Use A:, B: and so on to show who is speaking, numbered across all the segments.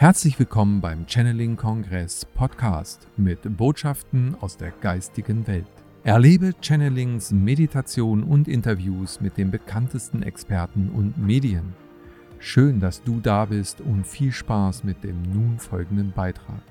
A: Herzlich willkommen beim Channeling Kongress Podcast mit Botschaften aus der geistigen Welt. Erlebe Channelings, Meditation und Interviews mit den bekanntesten Experten und Medien. Schön, dass du da bist und viel Spaß mit dem nun folgenden Beitrag.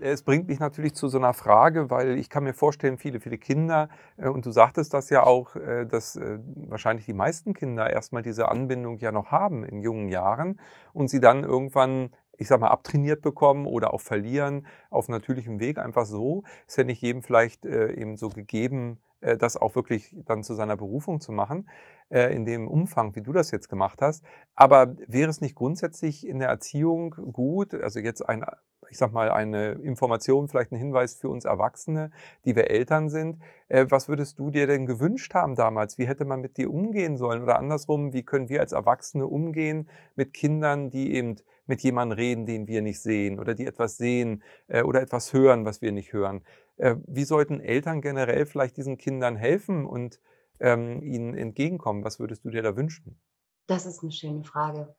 B: Es bringt mich natürlich zu so einer Frage, weil ich kann mir vorstellen, viele, viele Kinder, äh, und du sagtest das ja auch, äh, dass äh, wahrscheinlich die meisten Kinder erstmal diese Anbindung ja noch haben in jungen Jahren und sie dann irgendwann ich sag mal, abtrainiert bekommen oder auch verlieren auf natürlichem Weg, einfach so. Ist ja nicht jedem vielleicht eben so gegeben, das auch wirklich dann zu seiner Berufung zu machen, in dem Umfang, wie du das jetzt gemacht hast. Aber wäre es nicht grundsätzlich in der Erziehung gut, also jetzt ein ich sag mal, eine Information, vielleicht ein Hinweis für uns Erwachsene, die wir Eltern sind. Äh, was würdest du dir denn gewünscht haben damals? Wie hätte man mit dir umgehen sollen? Oder andersrum, wie können wir als Erwachsene umgehen mit Kindern, die eben mit jemandem reden, den wir nicht sehen oder die etwas sehen äh, oder etwas hören, was wir nicht hören? Äh, wie sollten Eltern generell vielleicht diesen Kindern helfen und ähm, ihnen entgegenkommen? Was würdest du dir da wünschen?
C: Das ist eine schöne Frage.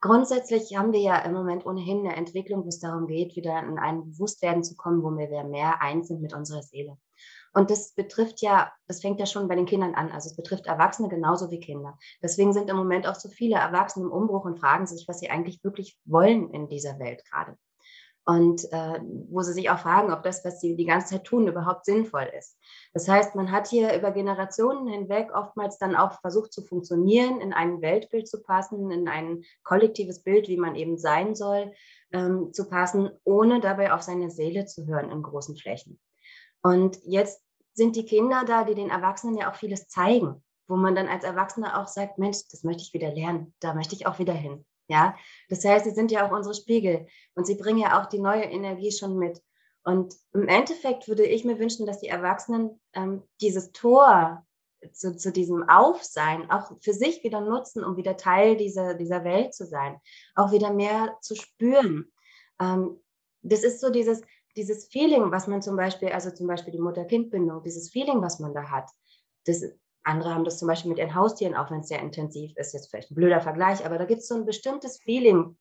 C: Grundsätzlich haben wir ja im Moment ohnehin eine Entwicklung, wo es darum geht, wieder in ein Bewusstwerden zu kommen, wo wir mehr eins sind mit unserer Seele. Und das betrifft ja, das fängt ja schon bei den Kindern an. Also es betrifft Erwachsene genauso wie Kinder. Deswegen sind im Moment auch so viele Erwachsene im Umbruch und fragen sich, was sie eigentlich wirklich wollen in dieser Welt gerade und äh, wo sie sich auch fragen, ob das, was sie die ganze Zeit tun, überhaupt sinnvoll ist. Das heißt, man hat hier über Generationen hinweg oftmals dann auch versucht zu funktionieren, in ein Weltbild zu passen, in ein kollektives Bild, wie man eben sein soll, ähm, zu passen, ohne dabei auf seine Seele zu hören in großen Flächen. Und jetzt sind die Kinder da, die den Erwachsenen ja auch vieles zeigen, wo man dann als Erwachsener auch sagt, Mensch, das möchte ich wieder lernen, da möchte ich auch wieder hin. Ja, das heißt, sie sind ja auch unsere Spiegel und sie bringen ja auch die neue Energie schon mit. Und im Endeffekt würde ich mir wünschen, dass die Erwachsenen ähm, dieses Tor zu, zu, diesem Aufsein auch für sich wieder nutzen, um wieder Teil dieser, dieser Welt zu sein, auch wieder mehr zu spüren. Ähm, das ist so dieses, dieses Feeling, was man zum Beispiel, also zum Beispiel die Mutter-Kind-Bindung, dieses Feeling, was man da hat, das, andere haben das zum Beispiel mit ihren Haustieren, auch wenn es sehr intensiv ist. Jetzt vielleicht ein blöder Vergleich, aber da gibt es so ein bestimmtes Feeling.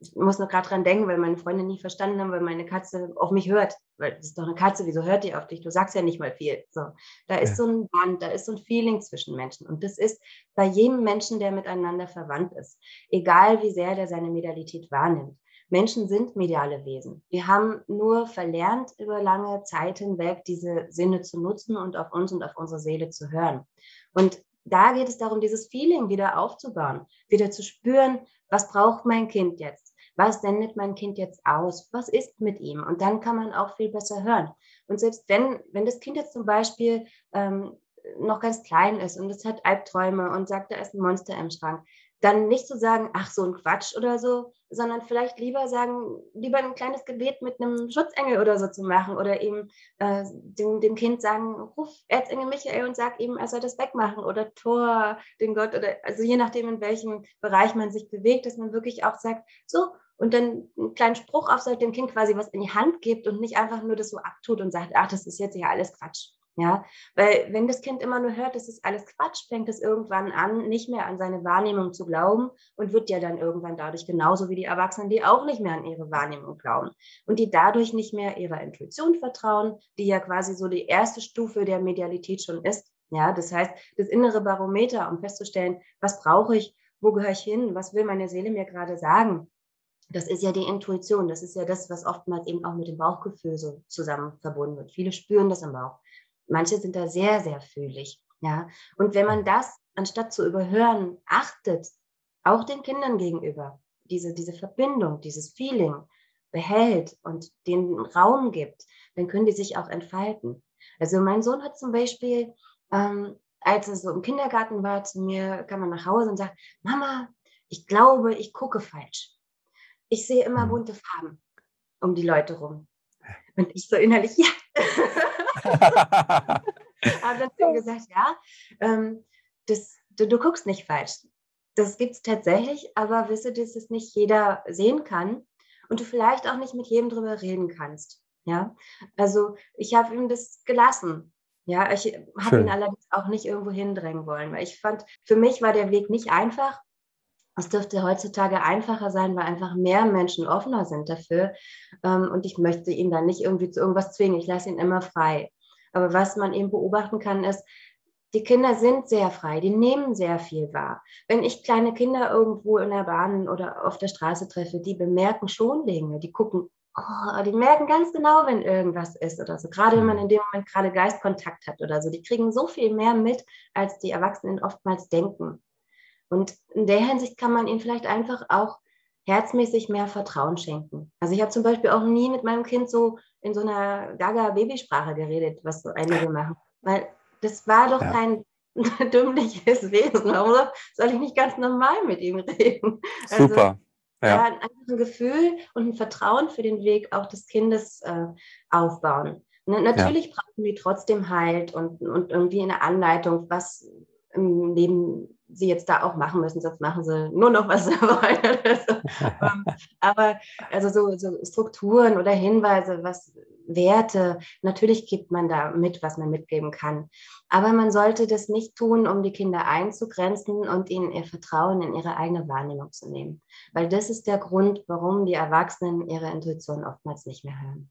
C: Ich muss nur gerade dran denken, weil meine Freunde nie verstanden haben, weil meine Katze auf mich hört. Weil das ist doch eine Katze, wieso hört die auf dich? Du sagst ja nicht mal viel. So, da ist so ein Band, da ist so ein Feeling zwischen Menschen. Und das ist bei jedem Menschen, der miteinander verwandt ist. Egal wie sehr der seine Medialität wahrnimmt. Menschen sind mediale Wesen. Wir haben nur verlernt, über lange Zeit hinweg diese Sinne zu nutzen und auf uns und auf unsere Seele zu hören. Und da geht es darum, dieses Feeling wieder aufzubauen, wieder zu spüren, was braucht mein Kind jetzt? Was sendet mein Kind jetzt aus? Was ist mit ihm? Und dann kann man auch viel besser hören. Und selbst wenn, wenn das Kind jetzt zum Beispiel ähm, noch ganz klein ist und es hat Albträume und sagt, da ist ein Monster im Schrank, dann nicht zu sagen, ach, so ein Quatsch oder so, sondern vielleicht lieber sagen, lieber ein kleines Gebet mit einem Schutzengel oder so zu machen oder eben äh, dem, dem, Kind sagen, ruf Erzengel Michael und sag ihm, er soll das wegmachen oder Tor, den Gott oder also je nachdem, in welchem Bereich man sich bewegt, dass man wirklich auch sagt, so, und dann einen kleinen Spruch aufsagt, dem Kind quasi was in die Hand gibt und nicht einfach nur das so abtut und sagt, ach, das ist jetzt ja alles Quatsch. Ja, weil wenn das Kind immer nur hört, das ist alles Quatsch, fängt es irgendwann an, nicht mehr an seine Wahrnehmung zu glauben und wird ja dann irgendwann dadurch genauso wie die Erwachsenen, die auch nicht mehr an ihre Wahrnehmung glauben und die dadurch nicht mehr ihrer Intuition vertrauen, die ja quasi so die erste Stufe der Medialität schon ist. Ja, das heißt, das innere Barometer, um festzustellen, was brauche ich, wo gehöre ich hin, was will meine Seele mir gerade sagen, das ist ja die Intuition, das ist ja das, was oftmals eben auch mit dem Bauchgefühl so zusammen verbunden wird. Viele spüren das im Bauch. Manche sind da sehr, sehr fühlig. Ja? Und wenn man das, anstatt zu überhören, achtet, auch den Kindern gegenüber, diese, diese Verbindung, dieses Feeling behält und den Raum gibt, dann können die sich auch entfalten. Also mein Sohn hat zum Beispiel, ähm, als er so im Kindergarten war, zu mir kam er nach Hause und sagt, Mama, ich glaube, ich gucke falsch. Ich sehe immer mhm. bunte Farben um die Leute rum. Und ich so innerlich, ja, habe dann zu ihm gesagt, ja, ähm, das, du, du guckst nicht falsch. Das gibt es tatsächlich, aber wisse, dass es nicht jeder sehen kann und du vielleicht auch nicht mit jedem drüber reden kannst. Ja, also ich habe ihm das gelassen. Ja, ich habe ihn allerdings auch nicht irgendwo hindrängen wollen, weil ich fand, für mich war der Weg nicht einfach. Es dürfte heutzutage einfacher sein, weil einfach mehr Menschen offener sind dafür. Ähm, und ich möchte ihn dann nicht irgendwie zu irgendwas zwingen. Ich lasse ihn immer frei. Aber was man eben beobachten kann, ist, die Kinder sind sehr frei, die nehmen sehr viel wahr. Wenn ich kleine Kinder irgendwo in der Bahn oder auf der Straße treffe, die bemerken schon Dinge, die gucken, oh, die merken ganz genau, wenn irgendwas ist oder so. Gerade wenn man mhm. in dem Moment gerade Geistkontakt hat oder so. Die kriegen so viel mehr mit, als die Erwachsenen oftmals denken. Und in der Hinsicht kann man ihnen vielleicht einfach auch herzmäßig mehr Vertrauen schenken. Also ich habe zum Beispiel auch nie mit meinem Kind so in so einer Gaga-Babysprache geredet, was so einige machen. Weil das war doch ja. kein dümmliches Wesen. Warum soll ich nicht ganz normal mit ihm reden?
B: Also, Super.
C: Ja. ja. einfach ein Gefühl und ein Vertrauen für den Weg auch des Kindes äh, aufbauen. natürlich ja. brauchen die trotzdem Halt und, und irgendwie eine Anleitung, was im Leben sie jetzt da auch machen müssen, sonst machen sie nur noch, was sie wollen. Ähm, aber also so, so, Strukturen oder Hinweise, was Werte, natürlich gibt man da mit, was man mitgeben kann. Aber man sollte das nicht tun, um die Kinder einzugrenzen und ihnen ihr Vertrauen in ihre eigene Wahrnehmung zu nehmen. Weil das ist der Grund, warum die Erwachsenen ihre Intuition oftmals nicht mehr hören.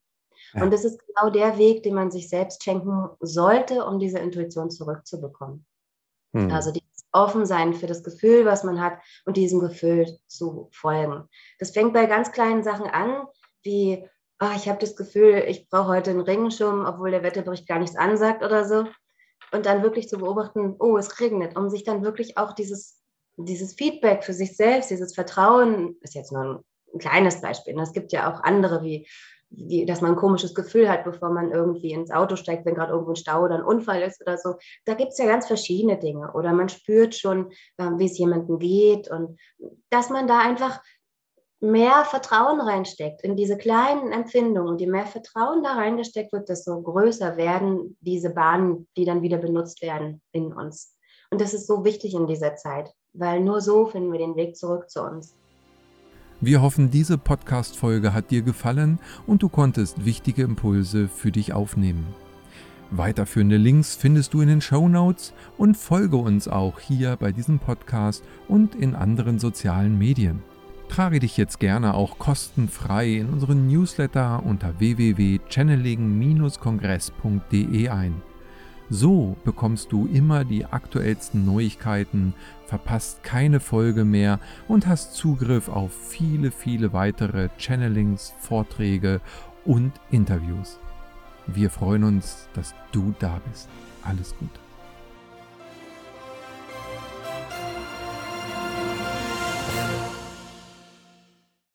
C: Ja. Und das ist genau der Weg, den man sich selbst schenken sollte, um diese Intuition zurückzubekommen. Hm. Also die offen sein für das Gefühl, was man hat und diesem Gefühl zu folgen. Das fängt bei ganz kleinen Sachen an, wie, oh, ich habe das Gefühl, ich brauche heute einen Regenschirm, obwohl der Wetterbericht gar nichts ansagt oder so. Und dann wirklich zu beobachten, oh, es regnet, um sich dann wirklich auch dieses, dieses Feedback für sich selbst, dieses Vertrauen, ist jetzt nur ein, ein kleines Beispiel. Ne? Es gibt ja auch andere wie wie, dass man ein komisches Gefühl hat, bevor man irgendwie ins Auto steigt, wenn gerade irgendwo ein Stau oder ein Unfall ist oder so. Da gibt es ja ganz verschiedene Dinge. Oder man spürt schon, äh, wie es jemandem geht und dass man da einfach mehr Vertrauen reinsteckt in diese kleinen Empfindungen. Und je mehr Vertrauen da reingesteckt wird, desto größer werden diese Bahnen, die dann wieder benutzt werden in uns. Und das ist so wichtig in dieser Zeit, weil nur so finden wir den Weg zurück zu uns.
A: Wir hoffen, diese Podcast-Folge hat dir gefallen und du konntest wichtige Impulse für dich aufnehmen. Weiterführende Links findest du in den Show Notes und folge uns auch hier bei diesem Podcast und in anderen sozialen Medien. Trage dich jetzt gerne auch kostenfrei in unseren Newsletter unter www.channeling-kongress.de ein. So bekommst du immer die aktuellsten Neuigkeiten, verpasst keine Folge mehr und hast Zugriff auf viele, viele weitere Channelings, Vorträge und Interviews. Wir freuen uns, dass du da bist. Alles Gute.